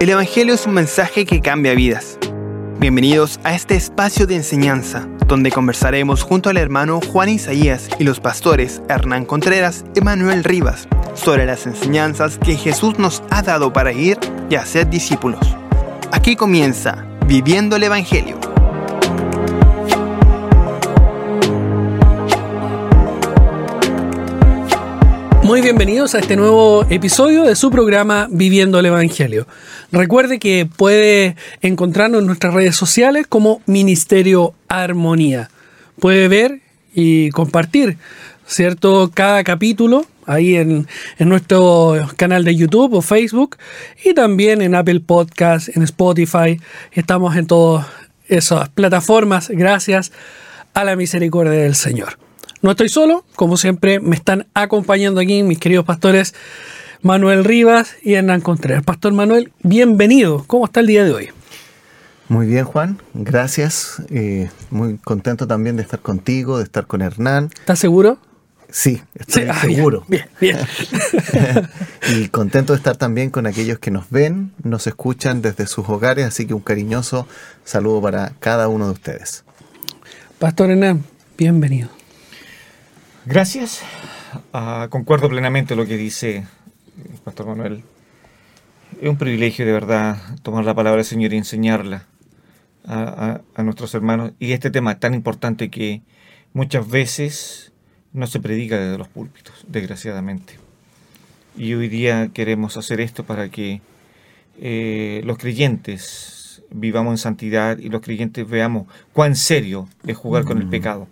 El Evangelio es un mensaje que cambia vidas. Bienvenidos a este espacio de enseñanza, donde conversaremos junto al hermano Juan Isaías y los pastores Hernán Contreras y Manuel Rivas sobre las enseñanzas que Jesús nos ha dado para ir y hacer discípulos. Aquí comienza Viviendo el Evangelio. Muy bienvenidos a este nuevo episodio de su programa Viviendo el Evangelio. Recuerde que puede encontrarnos en nuestras redes sociales como Ministerio Armonía. Puede ver y compartir, ¿cierto? Cada capítulo ahí en, nuestro canal de YouTube o Facebook y también en Apple Podcast, en Spotify. Estamos en todas esas plataformas gracias a la misericordia del Señor. No estoy solo, como siempre me están acompañando aquí mis queridos pastores Manuel Rivas y Hernán Contreras. Pastor Manuel, bienvenido. ¿Cómo está el día de hoy? Muy bien, Juan. Gracias. Eh, muy contento también de estar contigo, de estar con Hernán. ¿Estás seguro? Sí, estoy Sí, ah, seguro. Bien, bien. y contento de estar también con aquellos que nos ven, nos escuchan desde sus hogares, así que un cariñoso saludo para cada uno de ustedes. Pastor Hernán, bienvenido. Gracias. Ah, concuerdo plenamente lo que dice el Pastor Manuel. Es un privilegio de verdad tomar la palabra del Señor y enseñarla a, a- a nuestros hermanos. Y este tema tan importante que muchas veces no se predica desde los púlpitos, desgraciadamente. Y hoy día queremos hacer esto para que eh, los creyentes vivamos en santidad y los creyentes veamos cuán serio es jugar con el pecado.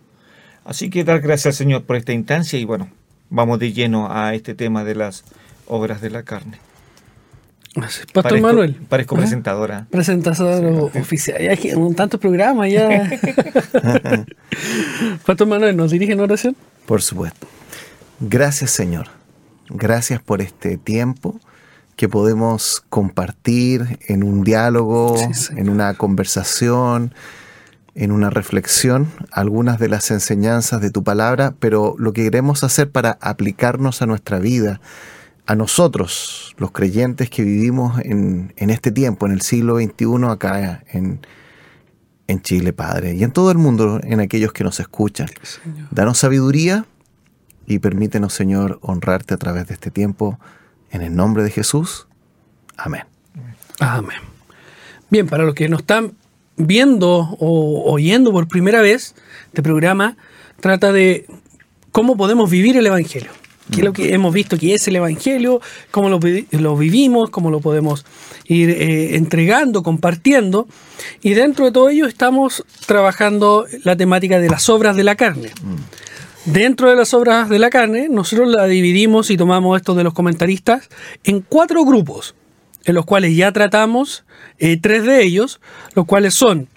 Así que dar gracias al Señor por esta instancia y bueno, vamos de lleno a este tema de las obras de la carne. Pastor Parezco- Manuel. Parezco ¿Ah? presentadora. Presentador oficial. Ya que un tanto programa ya. Pastor Manuel, ¿nos dirige en oración? Por supuesto. Gracias, Señor. Gracias por este tiempo que podemos compartir en un diálogo, Sí, en una conversación, en una reflexión, algunas de las enseñanzas de tu palabra, pero lo que queremos hacer para aplicarnos a nuestra vida, a nosotros, los creyentes que vivimos en, en este tiempo, en el siglo XXI, acá en, en Chile, Padre, y en todo el mundo, en aquellos que nos escuchan. Señor. Danos sabiduría y permítenos, Señor, honrarte a través de este tiempo. En el nombre de Jesús. Amén. Amén. Bien, para los que nos están viendo o oyendo por primera vez, este programa trata de cómo podemos vivir el Evangelio. ¿Qué es lo que hemos visto que es el Evangelio? ¿Cómo lo, vi- lo vivimos? ¿Cómo lo podemos ir eh, entregando, compartiendo? Y dentro de todo ello estamos trabajando la temática de las obras de la carne. Dentro de las obras de la carne, nosotros la dividimos y tomamos esto de los comentaristas en cuatro grupos, en los cuales ya tratamos eh, tres de ellos, los cuales son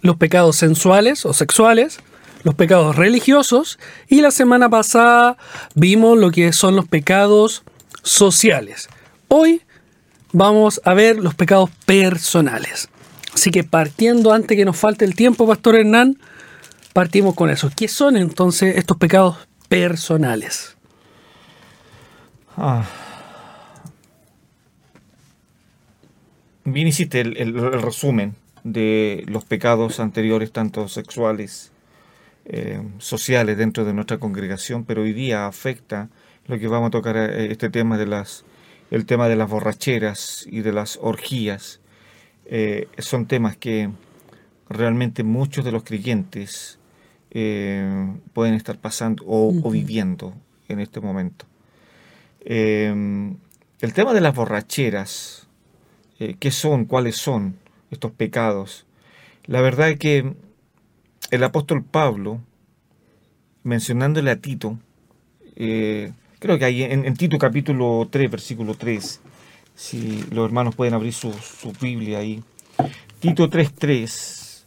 los pecados sensuales o sexuales, los pecados religiosos y la semana pasada vimos lo que son los pecados sociales. Hoy vamos a ver los pecados personales. Así que partiendo antes que nos falte el tiempo, Pastor Hernán, partimos con eso. ¿Qué son entonces estos pecados personales? Ah. Bien hiciste el, el- el resumen de los pecados anteriores, tanto sexuales, eh, sociales dentro de nuestra congregación, pero hoy día afecta lo que vamos a tocar eh, este tema de las el tema de las borracheras y de las orgías. Eh, son temas que realmente muchos de los creyentes eh, pueden estar pasando o, o viviendo en este momento. El tema de las borracheras, eh, ¿qué son? ¿Cuáles son estos pecados? La verdad es que el apóstol Pablo, mencionándole a Tito, eh, creo que hay en, Tito capítulo 3, versículo 3, si los hermanos pueden abrir su, su Biblia ahí, Tito 3.3,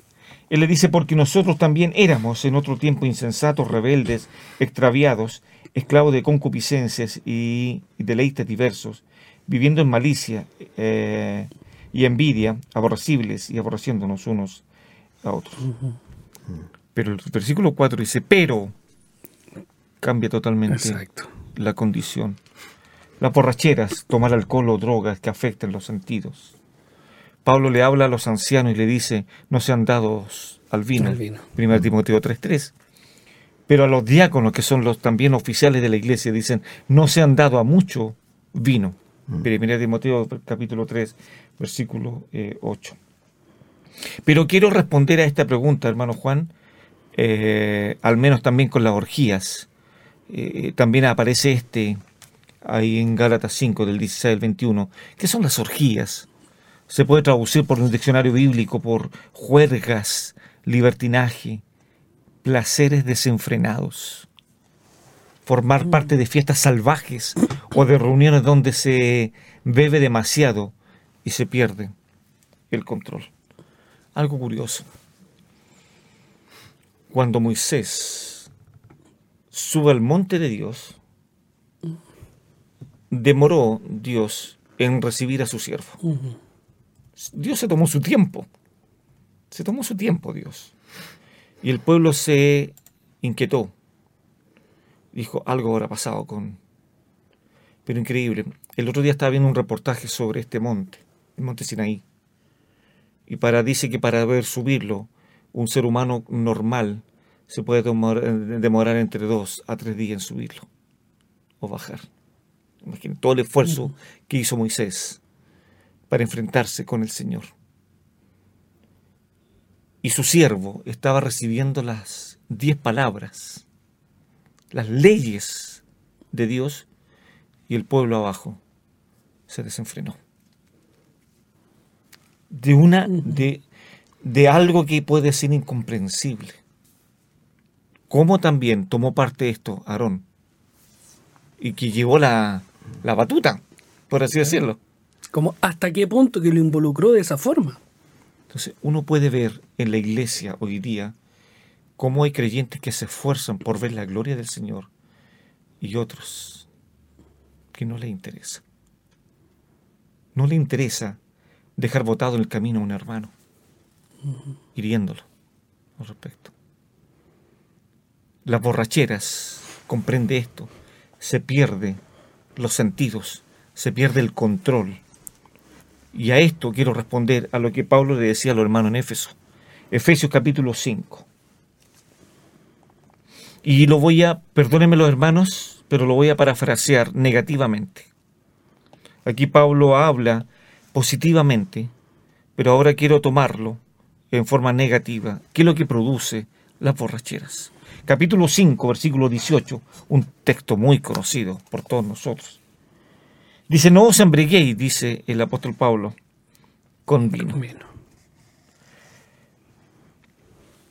él le dice, porque nosotros también éramos en otro tiempo insensatos, rebeldes, extraviados, esclavos de concupiscencias y deleites diversos, viviendo en malicia eh, y envidia, aborrecibles y aborreciéndonos unos a otros. Pero el versículo 4 dice, pero cambia totalmente Exacto. la condición. Las borracheras, tomar alcohol o drogas que afecten los sentidos. Pablo le habla a los ancianos y le dice, no sean dados al vino. Al vino. 1 Timoteo 3.3. Pero a los diáconos, que son los también oficiales de la iglesia, dicen, no se han dado a mucho vino. 1 Timoteo capítulo 3, versículo eh, 8. Pero quiero responder a esta pregunta, hermano Juan, eh, al menos también con las orgías. Eh, también aparece este ahí en Gálatas 5, del 16 al 21. ¿Qué son las orgías? Se puede traducir por un diccionario bíblico por juergas, libertinaje, placeres desenfrenados. Formar parte de fiestas salvajes o de reuniones donde se bebe demasiado y se pierde el control. Algo curioso. Cuando Moisés sube al monte de Dios, demoró Dios en recibir a su siervo. Dios se tomó su tiempo. Se tomó su tiempo Dios. Y el pueblo se inquietó. Dijo, algo habrá pasado con... Pero increíble. El otro día estaba viendo un reportaje sobre este monte, el monte Sinaí. Y para, dice que para ver subirlo, un ser humano normal se puede demorar entre dos a tres días en subirlo o bajar. Imaginen todo el esfuerzo que hizo Moisés para enfrentarse con el Señor. Y su siervo estaba recibiendo las diez palabras, las leyes de Dios, y el pueblo abajo se desenfrenó. De una, de, de algo que puede ser incomprensible. ¿Cómo también tomó parte de esto Aarón? Y que llevó la, la batuta, por así decirlo. Como hasta qué punto que lo involucró de esa forma. Entonces, uno puede ver en la iglesia hoy día cómo hay creyentes que se esfuerzan por ver la gloria del Señor y otros que no le interesa. No le interesa dejar botado en el camino a un hermano, hiriéndolo al respecto. Las borracheras, comprende esto, se pierde los sentidos, se pierde el control. Y a esto quiero responder a lo que Pablo le decía a los hermanos en Éfeso. Efesios capítulo 5. Y lo voy a, perdónenme los hermanos, pero lo voy a parafrasear negativamente. Aquí Pablo habla positivamente, pero ahora quiero tomarlo en forma negativa. ¿Qué es lo que produce las borracheras? Capítulo 5, versículo 18, un texto muy conocido por todos nosotros. Dice, no os embriaguéis, dice el apóstol Pablo, con vino.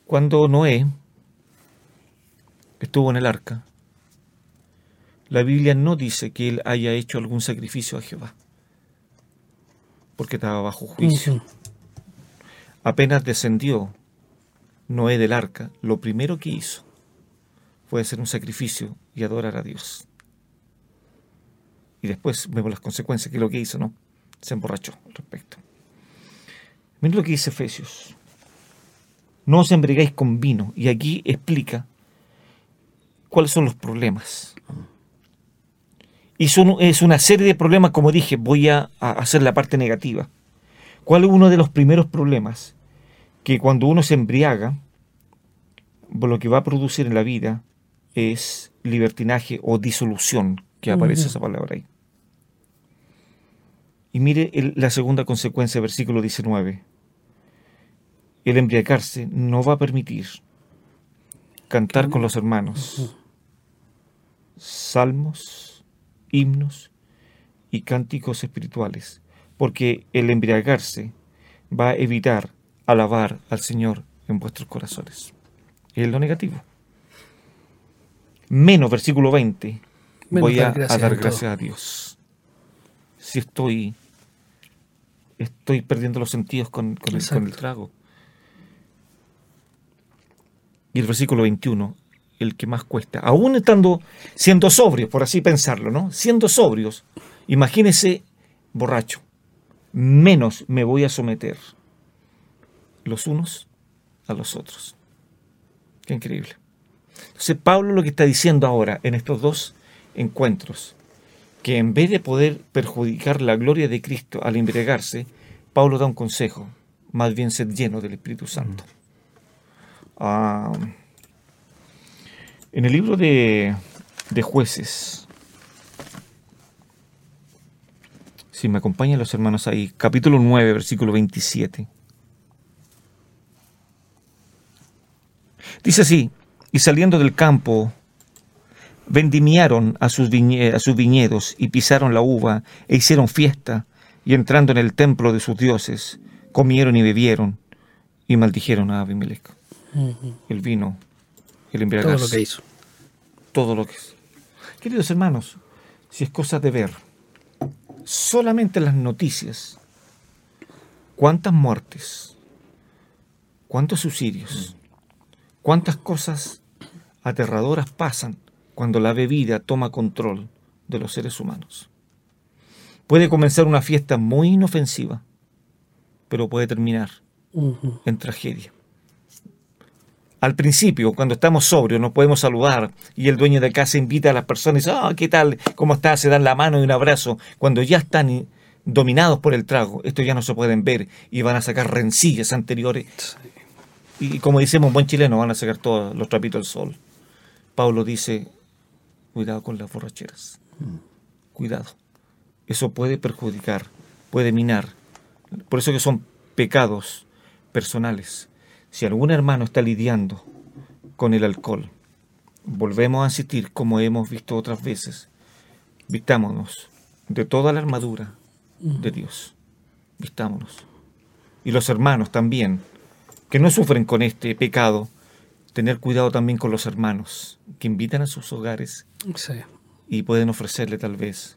Cuando Noé estuvo en el arca, la Biblia no dice que él haya hecho algún sacrificio a Jehová, porque estaba bajo juicio. Apenas descendió Noé del arca, lo primero que hizo fue hacer un sacrificio y adorar a Dios. Y después vemos las consecuencias, que es lo que hizo, ¿no? Se emborrachó al respecto. Miren lo que dice Efesios. No os embriaguéis con vino. Y aquí explica cuáles son los problemas. Y son, es una serie de problemas, como dije, voy a, a hacer la parte negativa. ¿Cuál es uno de los primeros problemas? Que cuando uno se embriaga, lo que va a producir en la vida es libertinaje o disolución, que aparece esa palabra ahí. Y mire la segunda consecuencia, versículo 19. El embriagarse no va a permitir cantar con los hermanos salmos, himnos y cánticos espirituales, porque el embriagarse va a evitar alabar al Señor en vuestros corazones. Es lo negativo. Menos, versículo 20, voy a, dar gracias a Dios. Si estoy estoy perdiendo los sentidos con, el, trago. Y el versículo 21, el que más cuesta, aún estando siendo sobrios, por así pensarlo, ¿no? Siendo sobrios, imagínese borracho, menos me voy a someter los unos a los otros. Qué increíble. Entonces Pablo lo que está diciendo ahora en estos dos encuentros que en vez de poder perjudicar la gloria de Cristo al embriagarse, Pablo da un consejo, más bien ser lleno del Espíritu Santo. Ah, en el libro de, de jueces, si me acompañan los hermanos ahí, capítulo 9, versículo 27. Dice así, y saliendo del campo, vendimiaron a sus, a sus viñedos y pisaron la uva e hicieron fiesta, y entrando en el templo de sus dioses, comieron y bebieron y maldijeron a Abimelech. El vino, el. Todo lo que hizo. Todo lo que es. Queridos hermanos, si es cosa de ver, solamente las noticias, cuántas muertes, cuántos suicidios, cuántas cosas aterradoras pasan cuando la bebida toma control de los seres humanos. Puede comenzar una fiesta muy inofensiva, pero puede terminar en tragedia. Al principio, cuando estamos sobrios, nos podemos saludar y el dueño de casa invita a las personas y dice, ah, ¿qué tal? ¿Cómo estás? Se dan la mano y un abrazo. Cuando ya están dominados por el trago, estos ya no se pueden ver y van a sacar rencillas anteriores. Y como decimos un buen chileno, van a sacar todos los trapitos del sol. Pablo dice, cuidado con las borracheras. Cuidado. Eso puede perjudicar, puede minar. Por eso que son pecados personales. Si algún hermano está lidiando con el alcohol, volvemos a insistir, como hemos visto otras veces, vistámonos de toda la armadura de Dios. Vistámonos. Y los hermanos también, que no sufren con este pecado, tener cuidado también con los hermanos que invitan a sus hogares Sí. y pueden ofrecerle tal vez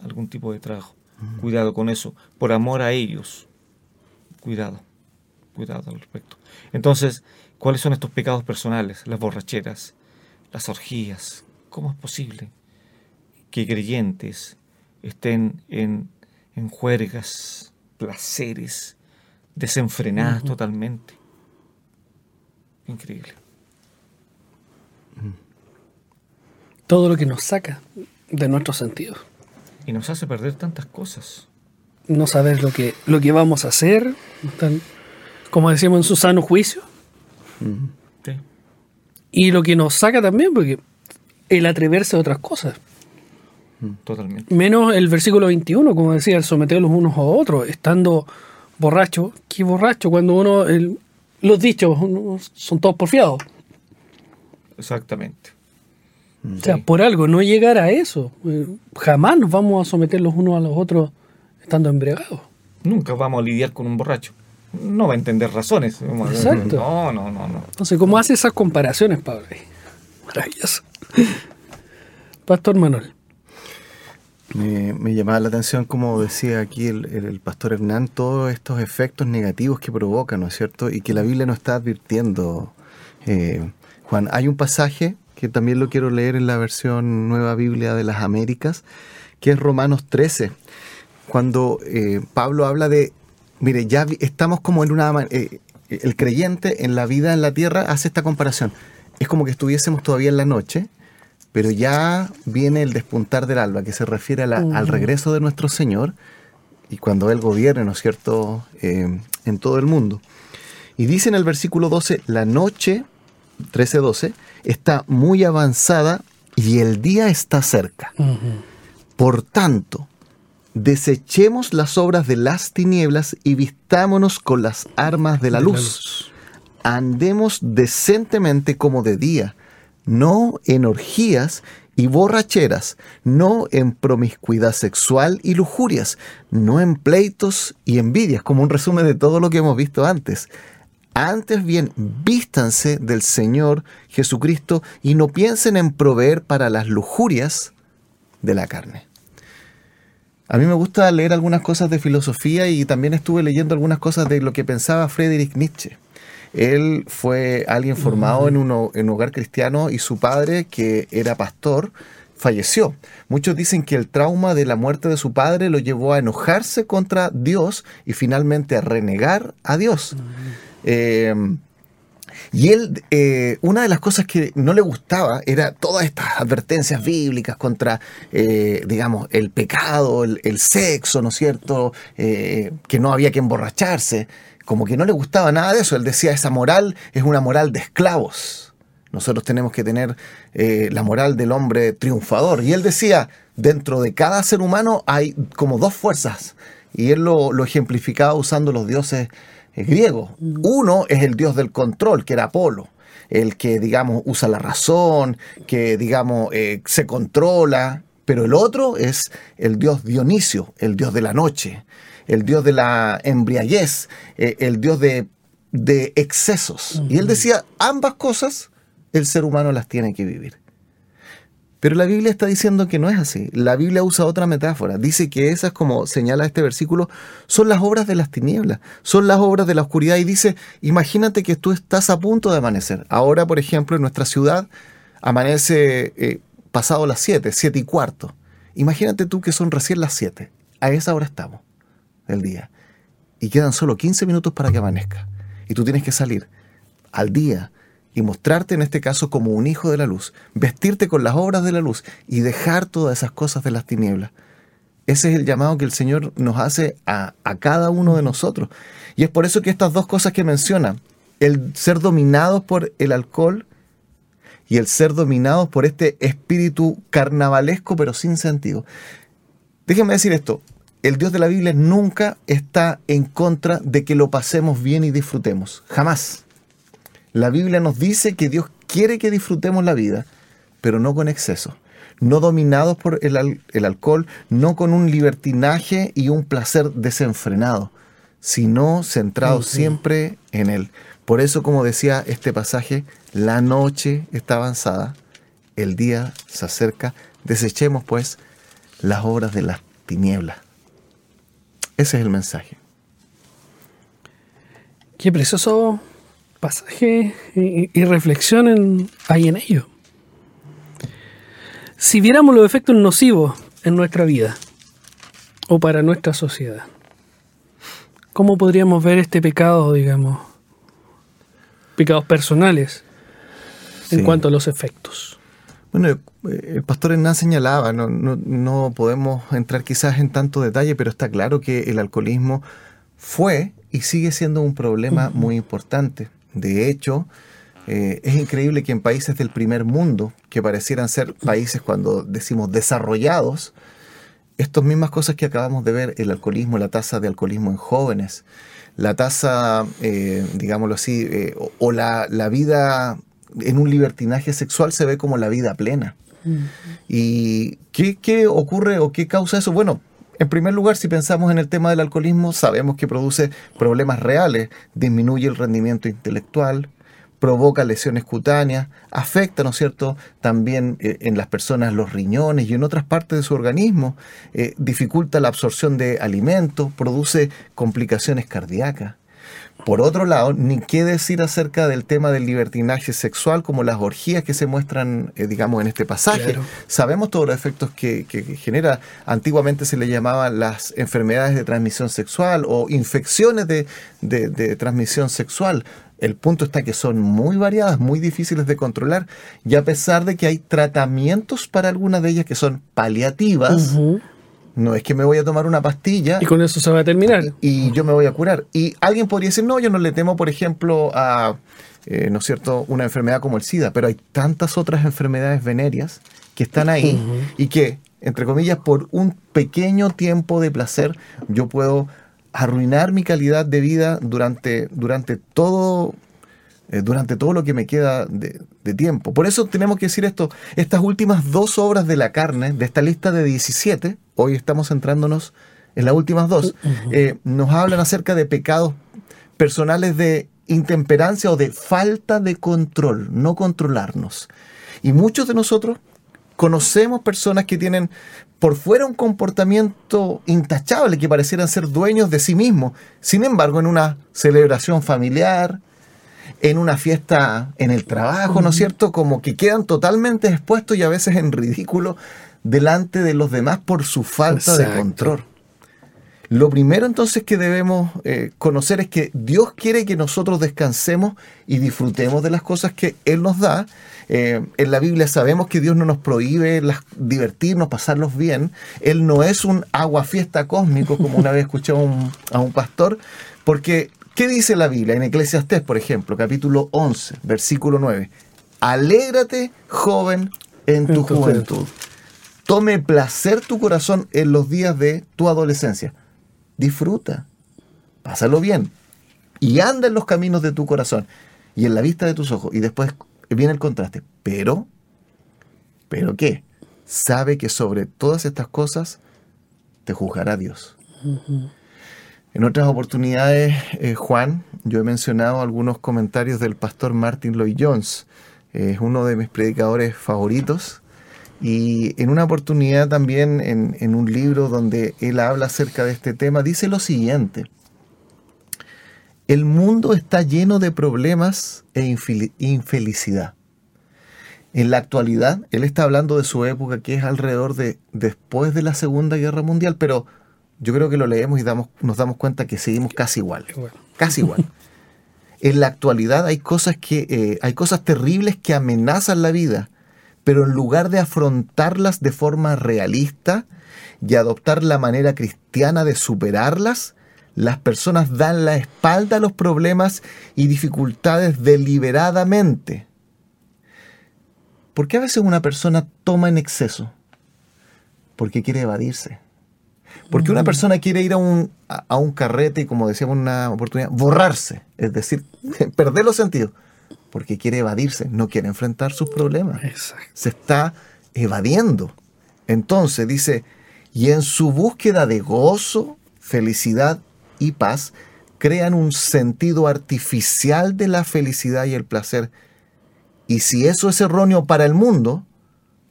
algún tipo de trabajo. Cuidado con eso, por amor a ellos. Cuidado, cuidado al respecto. Entonces, ¿cuáles son estos pecados personales? Las borracheras, las orgías. ¿Cómo es posible que creyentes estén en, en juergas, placeres, desenfrenadas totalmente? Increíble. Todo lo que nos saca de nuestros sentidos. Y nos hace perder tantas cosas. No saber lo que, lo que vamos a hacer. tan- como decíamos en su sano juicio. Sí. Y lo que nos saca también, porque el atreverse a otras cosas. Totalmente. Menos el versículo 21, como decía, el someter los unos a otros, estando borracho. ¿Qué borracho? Cuando uno. el- los dichos son todos porfiados. Exactamente. O sea, por algo, no llegar a eso. Jamás nos vamos a someter los unos a los otros estando embriagados. Nunca vamos a lidiar con un borracho. No va a entender razones. Exacto. No, no, no, no. Entonces, ¿cómo hace esas comparaciones, Pablo? Maravilloso. Pastor Manuel. Me, me llamaba la atención, como decía aquí el, el- el pastor Hernán, todos estos efectos negativos que provoca, ¿no es cierto? Y que la Biblia nos está advirtiendo. Eh, Juan, hay un pasaje que también lo quiero leer en la versión Nueva Biblia de las Américas, que es Romanos 13, cuando eh, Pablo habla de, mire, ya estamos como en una... eh, el creyente en la vida en la tierra hace esta comparación. Es como que estuviésemos todavía en la noche, pero ya viene el despuntar del alba, que se refiere al regreso de nuestro Señor y cuando Él gobierne, ¿no es cierto?, Eh, en todo el mundo. Y dice en el versículo 12, la noche, 13-12, está muy avanzada y el día está cerca. Por tanto, desechemos las obras de las tinieblas y vistámonos con las armas de la luz. Andemos decentemente como de día, no en orgías y borracheras, no en promiscuidad sexual y lujurias, no en pleitos y envidias, como un resumen de todo lo que hemos visto antes. Antes bien, vístanse del Señor Jesucristo y no piensen en proveer para las lujurias de la carne. A mí me gusta leer algunas cosas de filosofía y también estuve leyendo algunas cosas de lo que pensaba Friedrich Nietzsche. Él fue alguien formado en en un hogar cristiano y su padre, que era pastor, falleció. Muchos dicen que el trauma de la muerte de su padre lo llevó a enojarse contra Dios y finalmente a renegar a Dios. Eh, Y él, eh, una de las cosas que no le gustaba era todas estas advertencias bíblicas contra, eh, digamos, el pecado, el, sexo, ¿no es cierto? Eh, que no había que emborracharse. Como que no le gustaba nada de eso. Él decía, esa moral es una moral de esclavos. Nosotros tenemos que tener la moral del hombre triunfador. Y él decía, dentro de cada ser humano hay como dos fuerzas. Y él lo, lo ejemplificaba usando los dioses griegos. Uno es el dios del control, que era Apolo. El que, digamos, usa la razón, que, digamos, eh, se controla. Pero el otro es el dios Dionisio, el dios de la noche, el dios de la embriaguez, eh, el dios de, de excesos. Y él decía, ambas cosas el ser humano las tiene que vivir. Pero la Biblia está diciendo que no es así. La Biblia usa otra metáfora. Dice que esas, como señala este versículo, son las obras de las tinieblas, son las obras de la oscuridad. Y dice, imagínate que tú estás a punto de amanecer. Ahora, por ejemplo, en nuestra ciudad amanece eh, pasado las 7, 7 y cuarto. Imagínate tú que son recién las 7. A esa hora estamos del día. Y quedan solo 15 minutos para que amanezca. Y tú tienes que salir al día y mostrarte en este caso como un hijo de la luz, vestirte con las obras de la luz y dejar todas esas cosas de las tinieblas. Ese es el llamado que el Señor nos hace a, a cada uno de nosotros. Y es por eso que estas dos cosas que menciona, el ser dominados por el alcohol y el ser dominados por este espíritu carnavalesco pero sin sentido. Déjenme decir esto, el Dios de la Biblia nunca está en contra de que lo pasemos bien y disfrutemos, jamás. La Biblia nos dice que Dios quiere que disfrutemos la vida, pero no con exceso, no dominados por el, al- el alcohol, no con un libertinaje y un placer desenfrenado, sino centrados siempre en Él. Por eso, como decía este pasaje, la noche está avanzada, el día se acerca, desechemos pues las obras de las tinieblas. Ese es el mensaje. Qué precioso pasaje y, y reflexión en- hay en ello. Si viéramos los efectos nocivos en nuestra vida o para nuestra sociedad, ¿cómo podríamos ver este pecado, digamos, pecados personales en Sí. cuanto a los efectos? Bueno, el pastor Hernán señalaba, no, no, no podemos entrar quizás en tanto detalle, pero está claro que el alcoholismo fue y sigue siendo un problema muy importante. De hecho, eh, es increíble que en países del primer mundo, que parecieran ser países cuando decimos desarrollados, estas mismas cosas que acabamos de ver, el alcoholismo, la tasa de alcoholismo en jóvenes, la tasa, eh, digámoslo así, eh, o, o la, la vida en un libertinaje sexual se ve como la vida plena. ¿Y qué, qué ocurre o qué causa eso? Bueno, en primer lugar, si pensamos en el tema del alcoholismo, sabemos que produce problemas reales, disminuye el rendimiento intelectual, provoca lesiones cutáneas, afecta, ¿no es cierto?, también eh, en las personas los riñones y en otras partes de su organismo, eh, dificulta la absorción de alimentos, produce complicaciones cardíacas. Por otro lado, ni qué decir acerca del tema del libertinaje sexual, como las orgías que se muestran, eh, digamos, en este pasaje. Claro. Sabemos todos los efectos que, genera. Antiguamente se le llamaban las enfermedades de transmisión sexual o infecciones de, de- de transmisión sexual. El punto está que son muy variadas, muy difíciles de controlar, y a pesar de que hay tratamientos para algunas de ellas que son paliativas. No es que me voy a tomar una pastilla Y con eso se va a terminar. y yo me voy a curar. Y alguien podría decir, no, yo no le temo, por ejemplo, a, eh, ¿no es cierto?, una enfermedad como el SIDA, pero hay tantas otras enfermedades venéreas que están ahí y que, entre comillas, por un pequeño tiempo de placer, yo puedo arruinar mi calidad de vida durante, durante todo eh, durante todo lo que me queda de, de tiempo. Por eso tenemos que decir esto, estas últimas dos obras de la carne, de esta lista de 17, hoy estamos centrándonos en las últimas dos, eh, nos hablan acerca de pecados personales de intemperancia o de falta de control, no controlarnos. Y muchos de nosotros conocemos personas que tienen por fuera un comportamiento intachable, que parecieran ser dueños de sí mismos. Sin embargo, en una celebración familiar, en una fiesta en el trabajo, ¿no es cierto? Como que quedan totalmente expuestos y a veces en ridículo delante de los demás por su falta de control. Lo primero entonces que debemos eh, conocer es que Dios quiere que nosotros descansemos y disfrutemos de las cosas que Él nos da. Eh, en la Biblia sabemos que Dios no nos prohíbe las, divertirnos, pasarlos bien. Él no es un agua fiesta cósmico, como una vez escuché a un, a un pastor, porque ¿qué dice la Biblia? En Eclesiastés, por ejemplo, capítulo 11, versículo 9. Alégrate, joven, en tu, juventud. Tome placer tu corazón en los días de tu adolescencia disfruta, pásalo bien y anda en los caminos de tu corazón y en la vista de tus ojos. Y después viene el contraste. Pero, ¿pero qué? Sabe que sobre todas estas cosas te juzgará Dios. En otras oportunidades, eh, Juan, yo he mencionado algunos comentarios del pastor Martin Lloyd Jones. es uno de mis predicadores favoritos y en una oportunidad también en, un libro donde él habla acerca de este tema, dice lo siguiente. El mundo está lleno de problemas e infelicidad. En la actualidad, él está hablando de su época que es alrededor de después de la Segunda Guerra Mundial, pero yo creo que lo leemos y damos, nos damos cuenta que seguimos casi igual. Casi igual. en la actualidad hay cosas que eh, hay cosas terribles que amenazan la vida pero en lugar de afrontarlas de forma realista y adoptar la manera cristiana de superarlas, las personas dan la espalda a los problemas y dificultades deliberadamente. ¿Por qué a veces una persona toma en exceso? Porque quiere evadirse. Porque una persona quiere ir a un, a, un carrete y, como decíamos en una oportunidad, borrarse, es decir, perder los sentidos porque quiere evadirse, no quiere enfrentar sus problemas. Se está evadiendo. Entonces dice, y en su búsqueda de gozo, felicidad y paz, crean un sentido artificial de la felicidad y el placer. Y si eso es erróneo para el mundo,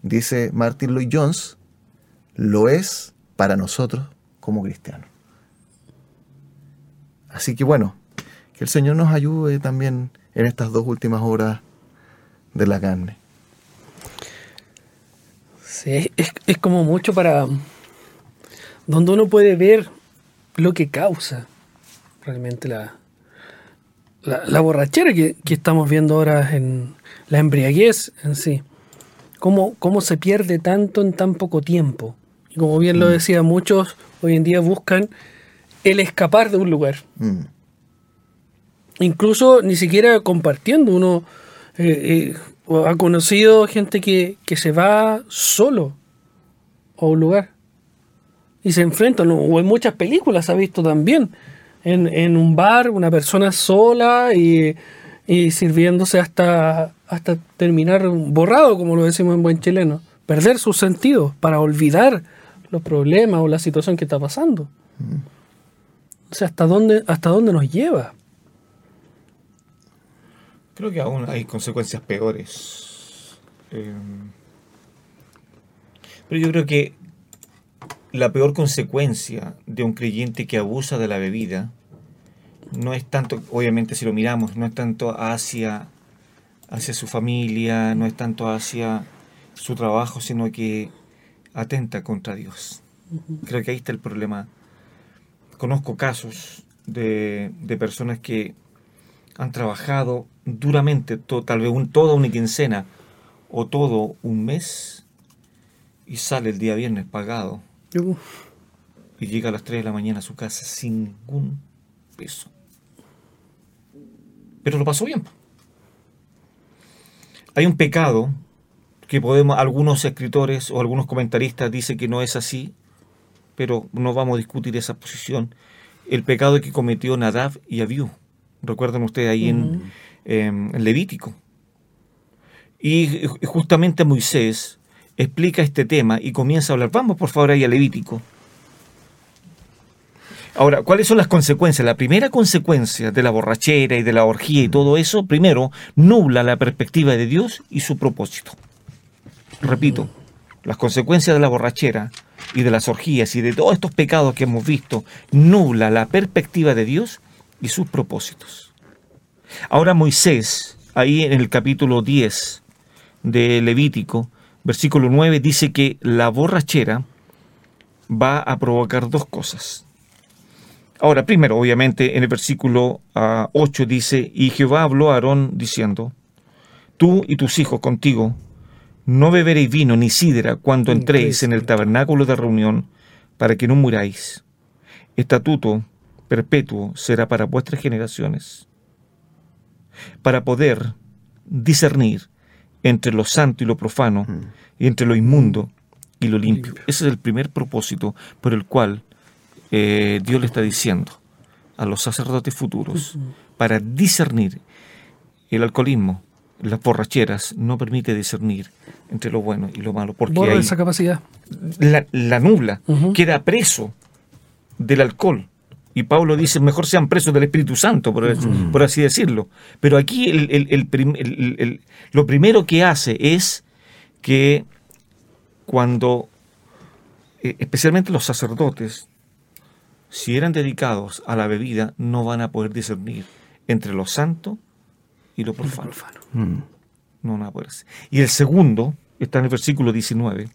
dice Martin Lloyd Jones, lo es para nosotros como cristianos. Así que bueno, que el Señor nos ayude también en estas dos últimas horas de la carne. Sí, es, como mucho para donde uno puede ver lo que causa realmente la, la, borrachera que, estamos viendo ahora en la embriaguez en sí. Cómo, cómo se pierde tanto en tan poco tiempo. Y como bien lo mm. decía, muchos hoy en día buscan el escapar de un lugar. Mm incluso ni siquiera compartiendo. Uno eh, eh, ha conocido gente que, se va solo a un lugar y se enfrenta, o en muchas películas ha visto también, en, un bar, una persona sola y, sirviéndose hasta, hasta terminar borrado, como lo decimos en buen chileno, perder sus sentidos para olvidar los problemas o la situación que está pasando. O sea, ¿hasta dónde, hasta dónde nos lleva? Creo que aún hay consecuencias peores. Eh, pero yo creo que la peor consecuencia de un creyente que abusa de la bebida no es tanto, obviamente si lo miramos, no es tanto hacia, hacia su familia, no es tanto hacia su trabajo, sino que atenta contra Dios. Creo que ahí está el problema. Conozco casos de, de personas que han trabajado duramente, tal vez un, toda una quincena o todo un mes y sale el día viernes pagado y llega a las 3 de la mañana a su casa sin ningún peso. Pero lo pasó bien. Hay un pecado que podemos, algunos escritores o algunos comentaristas dicen que no es así, pero no vamos a discutir esa posición. El pecado que cometió Nadab y Abiú. Recuerden ustedes ahí en, Em, Levítico. Y justamente Moisés explica este tema y comienza a hablar. Vamos por favor ahí a Levítico. Ahora, ¿cuáles son las consecuencias? La primera consecuencia de la borrachera y de la orgía y todo eso, primero, nubla la perspectiva de Dios y su propósito. Repito, las consecuencias de la borrachera y de las orgías y de todos estos pecados que hemos visto, nubla la perspectiva de Dios y sus propósitos. Ahora Moisés, ahí en el capítulo 10 de Levítico, versículo 9, dice que la borrachera va a provocar dos cosas. Ahora, primero, obviamente, en el versículo 8 dice, y Jehová habló a Aarón diciendo, tú y tus hijos contigo, no beberéis vino ni sidra cuando entréis en el tabernáculo de reunión, para que no muráis. Estatuto perpetuo será para vuestras generaciones, para poder discernir entre lo santo y lo profano, y entre lo inmundo y lo limpio. Ese es el primer propósito por el cual eh, Dios le está diciendo a los sacerdotes futuros, para discernir el alcoholismo, las borracheras, no permite discernir entre lo bueno y lo malo. Porque Borra esa capacidad. La, la nubla queda preso del alcohol. Y Pablo dice, mejor sean presos del Espíritu Santo, por, por así decirlo. Pero aquí el, lo primero que hace es que cuando, eh, especialmente los sacerdotes, si eran dedicados a la bebida, no van a poder discernir entre lo santo y lo profano. Mm. No van a poder. Y el segundo está en el versículo 19.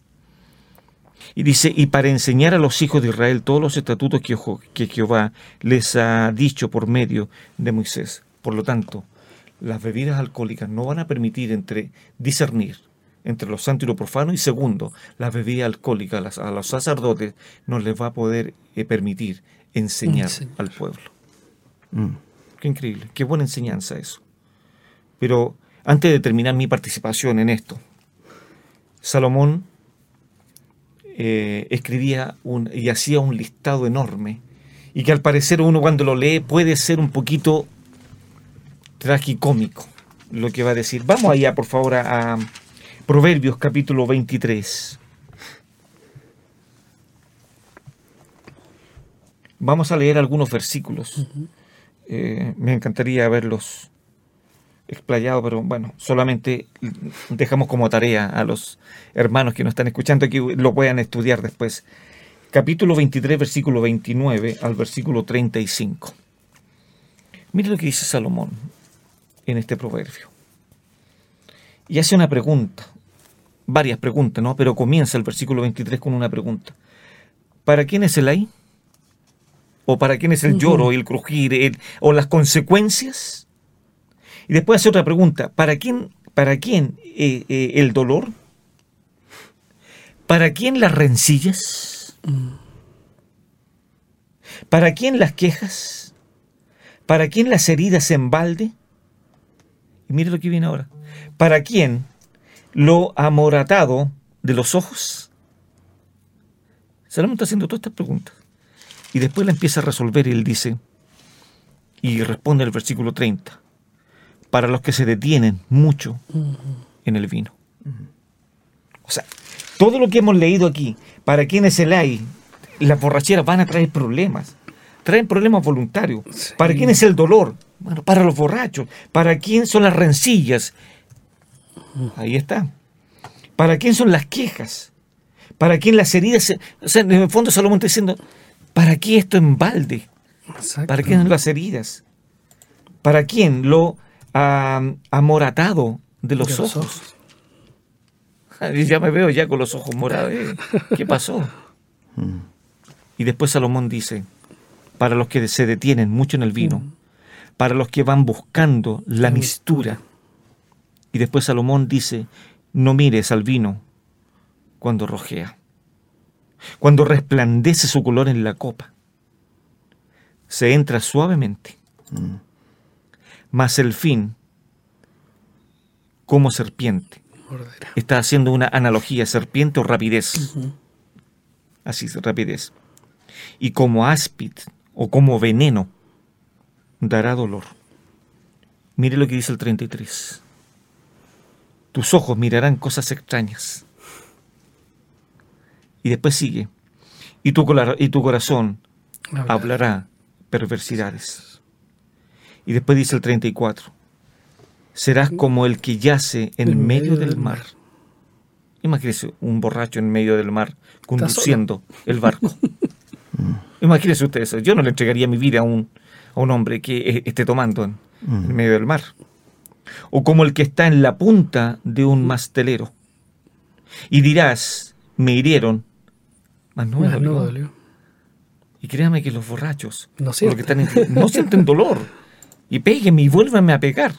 Y dice, y para enseñar a los hijos de Israel todos los estatutos que, que Jehová les ha dicho por medio de Moisés. Por lo tanto, las bebidas alcohólicas no van a permitir entre discernir entre lo santo y lo profano. Y segundo, las bebidas alcohólicas a los sacerdotes no les va a poder eh, permitir enseñar al pueblo. Mm. Qué increíble, qué buena enseñanza eso. Pero antes de terminar mi participación en esto, Salomón eh, escribía un, y hacía un listado enorme y que al parecer uno cuando lo lee puede ser un poquito tragicómico lo que va a decir. Vamos allá, por favor, a Proverbios capítulo 23. Vamos a leer algunos versículos. Eh, me encantaría verlos explayados, pero bueno, solamente dejamos como tarea a los hermanos que nos están escuchando que lo puedan estudiar después. Capítulo 23, versículo 29 al versículo 35. Mire lo que dice Salomón en este proverbio. Y hace una pregunta varias preguntas, ¿no? Pero comienza el versículo 23 con una pregunta. ¿Para quién es el ay? ¿O para quién es el lloro, el crujir, o las consecuencias? Y después hace otra pregunta. ¿Para quién, para quién eh, eh, el dolor? ¿Para quién las rencillas? ¿Para quién las quejas? ¿Para quién las heridas en balde? Y mire lo que viene ahora. ¿Para quién lo amoratado de los ojos? Salomón está haciendo todas estas preguntas. Y después la empieza a resolver y él dice, y responde el versículo 30, para los que se detienen mucho en el vino. O sea, todo lo que hemos leído aquí, para quienes el hay, las borracheras van a traer problemas, traen problemas voluntarios. ¿Para quién es el dolor? Bueno, para los borrachos. ¿Para quién son las rencillas? Ahí está. ¿Para quién son las quejas? ¿Para quién las heridas? O sea, en el fondo Salomón está diciendo, ¿para qué esto en balde? ¿Para quién las heridas? ¿Para quién lo amoratado de los ojos? Ya me veo ya con los ojos morados. ¿eh? ¿Qué pasó? Y después Salomón dice, para los que se detienen mucho en el vino, para los que van buscando la mistura, y después Salomón dice, no mires al vino cuando rojea, cuando resplandece su color en la copa. Se entra suavemente, mm. Mas el fin, como serpiente. Está haciendo una analogía, serpiente o rapidez. Así es, rapidez. Y como áspid o como veneno, dará dolor. Mire lo que dice el 33 tus ojos mirarán cosas extrañas. Y después sigue, y tu, y tu corazón hablará perversidades. Y después dice el 34, serás como el que yace en, medio, del mar. Imagínese un borracho en medio del mar conduciendo el barco. Imagínese usted eso. Yo no le entregaría mi vida a un, a un hombre que eh, esté tomando en medio del mar o como el que está en la punta de un mastelero. Y dirás, me hirieron, mas no me dolió. Y créame que los borrachos No o los sienten. que están en- no sienten dolor. Y péguenme y vuélvanme a pegar.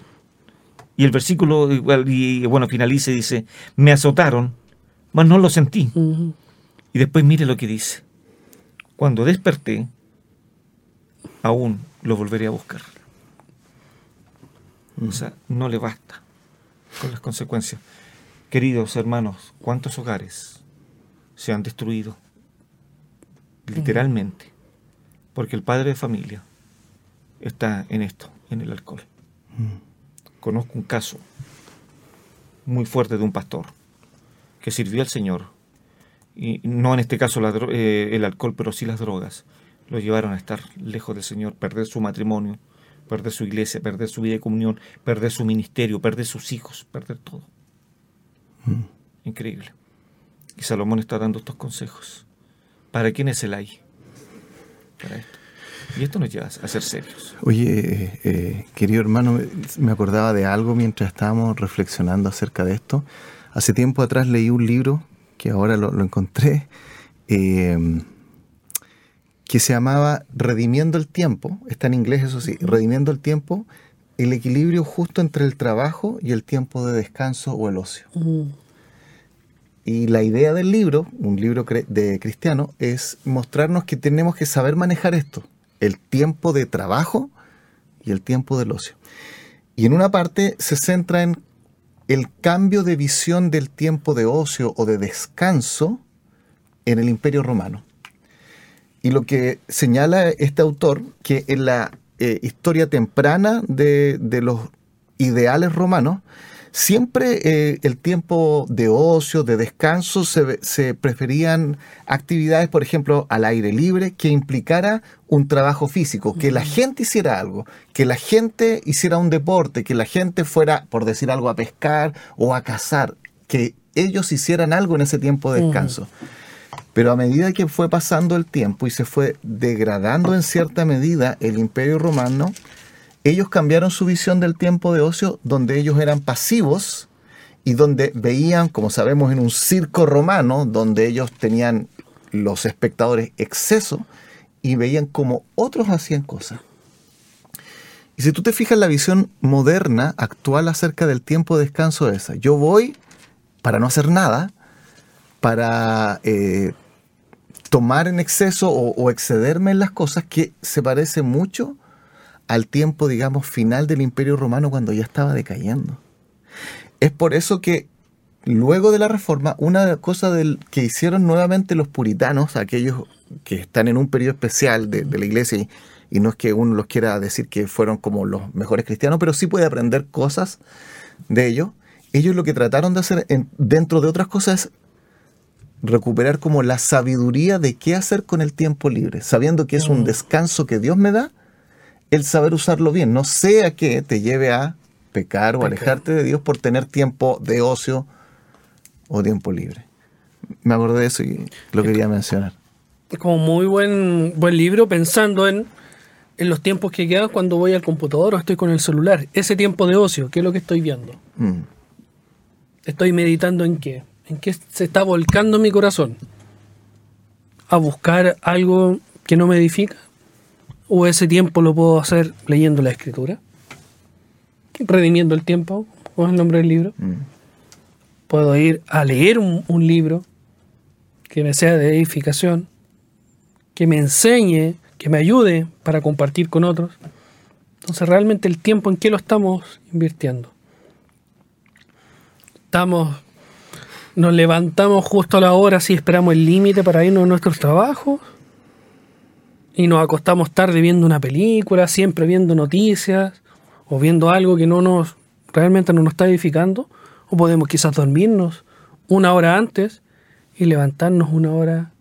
Y el versículo, igual, y bueno, finaliza y dice, me azotaron, mas no lo sentí. Y después mire lo que dice. Cuando desperté, aún lo volveré a buscar. O sea, no le basta con las consecuencias. Queridos hermanos, ¿cuántos hogares se han destruido? Literalmente. Porque el padre de familia está en esto, en el alcohol. Conozco un caso muy fuerte de un pastor que sirvió al Señor y no en este caso la eh, el alcohol, pero sí las drogas, lo llevaron a estar lejos del Señor, perder su matrimonio, perder su iglesia, perder su vida de comunión, perder su ministerio, perder sus hijos, perder todo. Increíble. Y Salomón está dando estos consejos. ¿Para quién es el ay? Para esto. Y esto nos lleva a ser serios. Oye, eh, eh, querido hermano, me- acordaba de algo mientras estábamos reflexionando acerca de esto. Hace tiempo atrás leí un libro, que ahora lo, lo encontré, eh, que se llamaba Redimiendo el Tiempo. Está en inglés, eso sí, Redimiendo el Tiempo, el equilibrio justo entre el trabajo y el tiempo de descanso o el ocio. Mm. Y la idea del libro, un libro de cristiano, es mostrarnos que tenemos que saber manejar esto, el tiempo de trabajo y el tiempo del ocio. Y en una parte se centra en el cambio de visión del tiempo de ocio o de descanso en el Imperio Romano. Y lo que señala este autor, que en la eh, historia temprana de, de los ideales romanos, siempre eh, el tiempo de ocio, de descanso, se, se preferían actividades, por ejemplo, al aire libre, que implicara un trabajo físico, que la gente hiciera algo, que la gente hiciera un deporte, que la gente fuera, por decir algo, a pescar o a cazar, que ellos hicieran algo en ese tiempo de descanso. Pero a medida que fue pasando el tiempo y se fue degradando en cierta medida el imperio romano, ellos cambiaron su visión del tiempo de ocio donde ellos eran pasivos y donde veían, como sabemos, en un circo romano, donde ellos tenían los espectadores exceso y veían como otros hacían cosas. Y si tú te fijas la visión moderna, actual acerca del tiempo de descanso de esa, yo voy para no hacer nada, para eh, tomar en exceso o, o excederme en las cosas que se parece mucho al tiempo, digamos, final del Imperio Romano cuando ya estaba decayendo. Es por eso que luego de la Reforma, una de las cosas del- que hicieron nuevamente los puritanos, aquellos que están en un periodo especial de, de la iglesia, y, y no es que uno los quiera decir que fueron como los mejores cristianos, pero sí puede aprender cosas de ellos. Ellos lo que trataron de hacer, en- dentro de otras cosas, es recuperar como la sabiduría de qué hacer con el tiempo libre, sabiendo que es un descanso que Dios me da, el saber usarlo bien, no sea que te lleve a pecar o alejarte de Dios por tener tiempo de ocio o tiempo libre. Me acordé de eso y lo quería mencionar. como muy buen, buen libro pensando en, en los tiempos que quedan cuando voy al computador o estoy con el celular. Ese tiempo de ocio, ¿qué es lo que estoy viendo? Mm. ¿Estoy meditando en qué? ¿En qué se está volcando mi corazón? ¿A buscar algo que no me edifica? ¿O ese tiempo lo puedo hacer leyendo la escritura? ¿Redimiendo el tiempo? ¿Cómo es el nombre del libro? Mm. Puedo ir a leer un, un libro que me sea de edificación, que me enseñe, que me ayude para compartir con otros. Entonces, realmente el tiempo en qué lo estamos invirtiendo. Estamos, nos levantamos justo a la hora si esperamos el límite para irnos a nuestros trabajos y nos acostamos tarde viendo una película, siempre viendo noticias o viendo algo que no nos realmente no nos está edificando, o podemos quizás dormirnos una hora antes y levantarnos una hora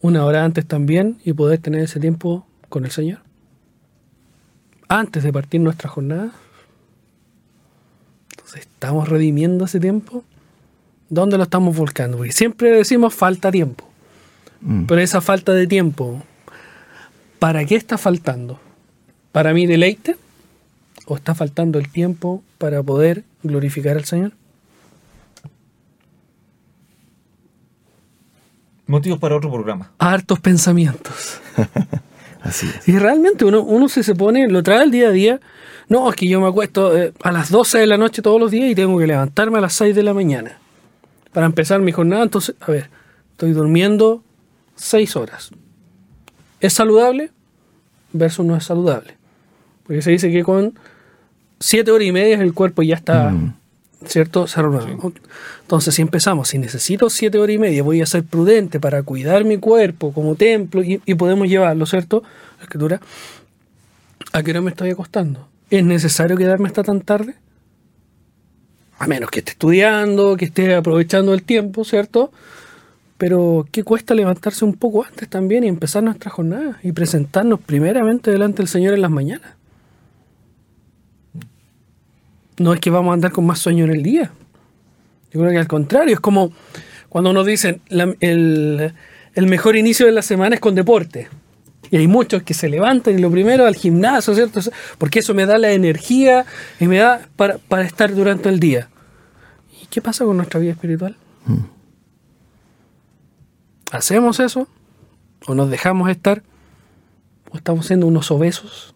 una hora antes también y poder tener ese tiempo con el Señor. Antes de partir nuestra jornada. Entonces, ¿estamos redimiendo ese tiempo? ¿Dónde lo estamos volcando? Porque siempre decimos falta tiempo. Mm. Pero esa falta de tiempo, ¿para qué está faltando? ¿Para mi deleite? ¿O está faltando el tiempo para poder glorificar al Señor? Motivos para otro programa. hartos pensamientos. Así es. Y realmente uno, uno se, se pone, lo trae al día a día. No, es que yo me acuesto eh, a las 12 de la noche todos los días y tengo que levantarme a las 6 de la mañana para empezar mi jornada. Entonces, a ver, estoy durmiendo 6 horas. ¿Es saludable? Versus no es saludable. Porque se dice que con 7 horas y media el cuerpo ya está, Mm. ¿cierto? Se renueva. Entonces, si empezamos, si necesito 7 horas y media, voy a ser prudente para cuidar mi cuerpo como templo y, y podemos llevarlo, ¿cierto? La escritura. ¿A qué hora me estoy acostando? ¿Es necesario quedarme hasta tan tarde? A menos que esté estudiando, que esté aprovechando el tiempo, ¿cierto? Pero ¿qué cuesta levantarse un poco antes también y empezar nuestra jornada y presentarnos primeramente delante del Señor en las mañanas? No es que vamos a andar con más sueño en el día. Yo creo que al contrario, es como cuando nos dicen el, el mejor inicio de la semana es con deporte. Y hay muchos que se levantan y lo primero al gimnasio, ¿cierto? Porque eso me da la energía y me da para, para estar durante el día. ¿Y qué pasa con nuestra vida espiritual? ¿Hacemos eso? ¿O nos dejamos estar? ¿O estamos siendo unos obesos?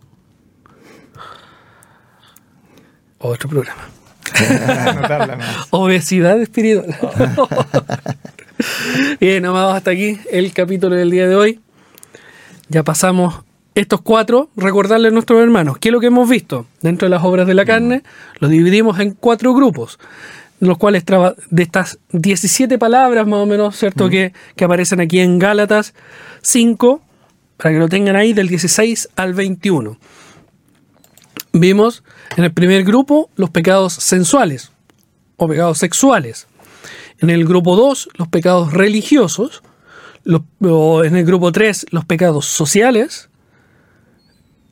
Otro programa. Obesidad espiritual. Bien, amados, hasta aquí el capítulo del día de hoy. Ya pasamos estos cuatro. Recordarles a nuestros hermanos que lo que hemos visto dentro de las obras de la carne lo dividimos en cuatro grupos, los cuales traba- de estas 17 palabras más o menos, ¿cierto? Que, que aparecen aquí en Gálatas 5, para que lo tengan ahí, del 16 al 21. Vimos en el primer grupo los pecados sensuales o pecados sexuales. En el grupo 2, los pecados religiosos. Los- o en el grupo 3, los pecados sociales.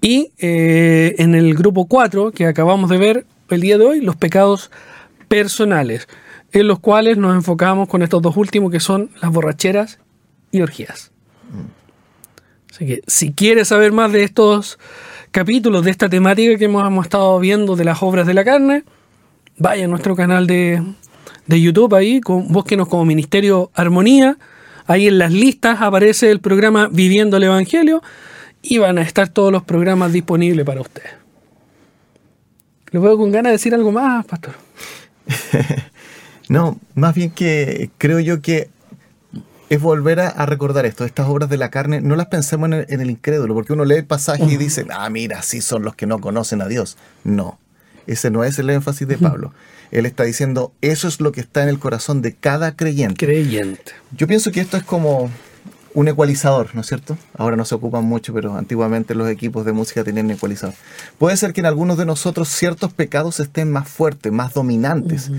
Y eh, en el grupo 4, que acabamos de ver el día de hoy, los pecados personales, en los cuales nos enfocamos con estos dos últimos, que son las borracheras y orgías. Así que si quieres saber más de estos capítulos, de esta temática que hemos, estado viendo de las obras de la carne, vaya a nuestro canal de, de YouTube ahí, con, búsquenos como Ministerio Armonía. Ahí en las listas aparece el programa Viviendo el Evangelio y van a estar todos los programas disponibles para ustedes. ¿Le veo con ganas de decir algo más, pastor? No, más bien que creo yo que es volver a, a recordar esto. Estas obras de la carne, no las pensemos en el, en el incrédulo, porque uno lee el pasaje y dice, ah, mira, sí son los que no conocen a Dios. No, ese no es el énfasis de Pablo. Él está diciendo, eso es lo que está en el corazón de cada creyente. Creyente. Yo pienso que esto es como un ecualizador, ¿no es cierto? Ahora no se ocupan mucho, pero antiguamente los equipos de música tenían ecualizador. Puede ser que en algunos de nosotros ciertos pecados estén más fuertes, más dominantes.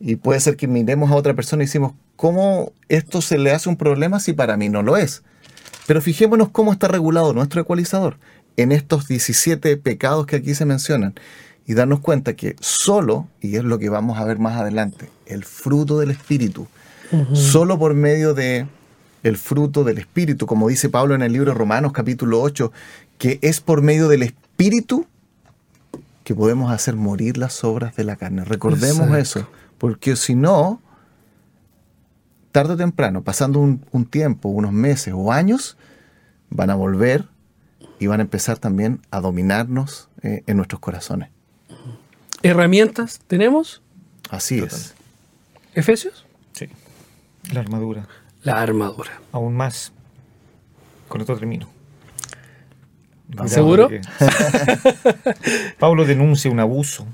Y puede ser que miremos a otra persona y decimos, ¿cómo esto se le hace un problema si para mí no lo es? Pero fijémonos cómo está regulado nuestro ecualizador en estos 17 pecados que aquí se mencionan y darnos cuenta que solo, y es lo que vamos a ver más adelante, el fruto del Espíritu, solo por medio de el fruto del Espíritu, como dice Pablo en el libro de Romanos capítulo 8, que es por medio del Espíritu que podemos hacer morir las obras de la carne. Recordemos Exacto. eso, porque si no, tarde o temprano, pasando un, un tiempo, unos meses o años, van a volver y van a empezar también a dominarnos eh, en nuestros corazones. ¿Herramientas tenemos? Así es. ¿Efesios? Sí. La armadura. La armadura. Aún más. Con esto termino. Cuidado, ¿Seguro? Pablo denuncia un abuso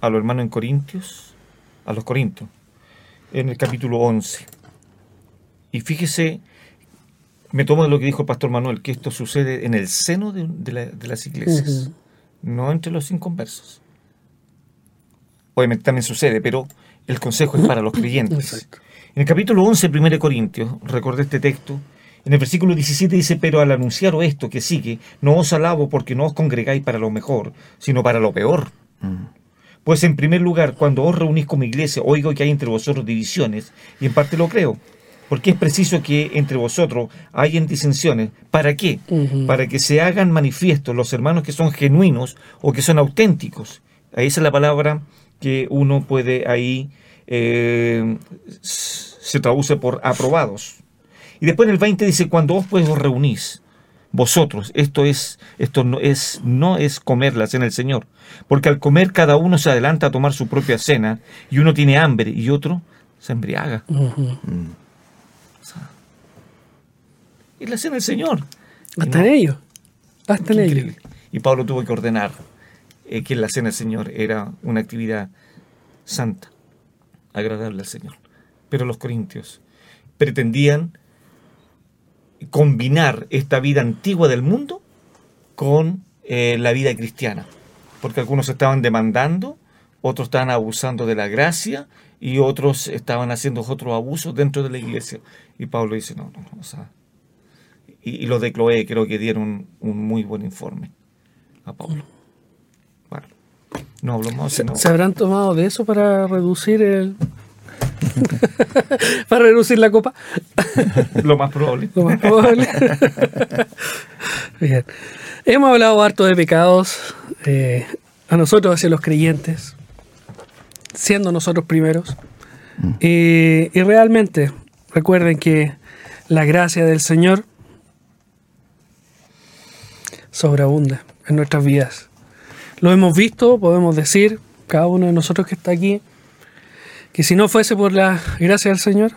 a los hermanos en Corintios, a los Corintios, en el capítulo 11. Y fíjese, me tomo de lo que dijo el pastor Manuel, que esto sucede en el seno de, de la- de las iglesias, no entre los inconversos. Obviamente también sucede, pero el consejo es para los creyentes. Exacto. En el capítulo 11, 1 Corintios, recordé este texto, en el versículo 17 dice, pero al anunciaros esto que sigue, no os alabo porque no os congregáis para lo mejor, sino para lo peor. Pues en primer lugar, cuando os reunís como iglesia, oigo que hay entre vosotros divisiones, y en parte lo creo, porque es preciso que entre vosotros hayan disensiones. ¿Para qué? Ujú. Para que se hagan manifiestos los hermanos que son genuinos o que son auténticos. Ahí esa es la palabra que uno puede ahí, eh, se traduce por aprobados. Y después en el 20 dice, cuando vos pues os reunís, vosotros, esto es, esto no es, no es comer la cena del Señor, porque al comer cada uno se adelanta a tomar su propia cena, y uno tiene hambre y otro se embriaga. Y la cena del Señor. Hasta en ellos. Hasta en ellos. Y Pablo tuvo que ordenar eh, que la cena del Señor era una actividad santa, agradable al Señor. Pero los corintios pretendían combinar esta vida antigua del mundo con eh, la vida cristiana. Porque algunos estaban demandando, otros estaban abusando de la gracia y otros estaban haciendo otros abusos dentro de la iglesia. Y Pablo dice, no, no, no. O y, los de Cloé creo que dieron un muy buen informe a Pablo. No hablo más. ¿Se, ¿Se habrán tomado de eso para reducir el, para reducir la copa. Lo más probable. Lo más probable. Bien. Hemos hablado harto de pecados eh, a nosotros hacia los creyentes, siendo nosotros primeros. Mm. y realmente, recuerden que la gracia del Señor sobreabunda en nuestras vidas. Lo hemos visto, podemos decir, cada uno de nosotros que está aquí, que si no fuese por la gracia del Señor,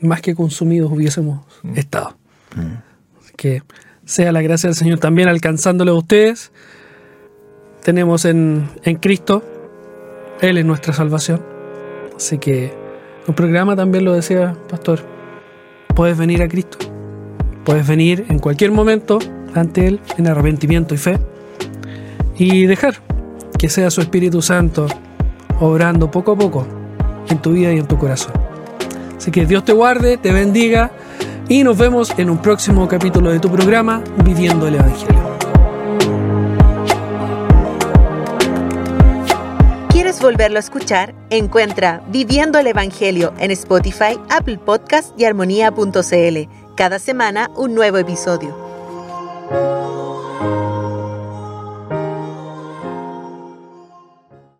más que consumidos hubiésemos mm. estado. Mm. que sea la gracia del Señor también alcanzándole a ustedes. Tenemos en, en Cristo, Él es nuestra salvación. Así que un programa también lo decía, pastor, puedes venir a Cristo. Puedes venir en cualquier momento ante Él en arrepentimiento y fe y dejar que sea su Espíritu Santo obrando poco a poco en tu vida y en tu corazón. Así que Dios te guarde, te bendiga y nos vemos en un próximo capítulo de tu programa Viviendo el Evangelio. ¿Quieres volverlo a escuchar? Encuentra Viviendo el Evangelio en Spotify, Apple Podcast y armonía.cl. Cada semana un nuevo episodio.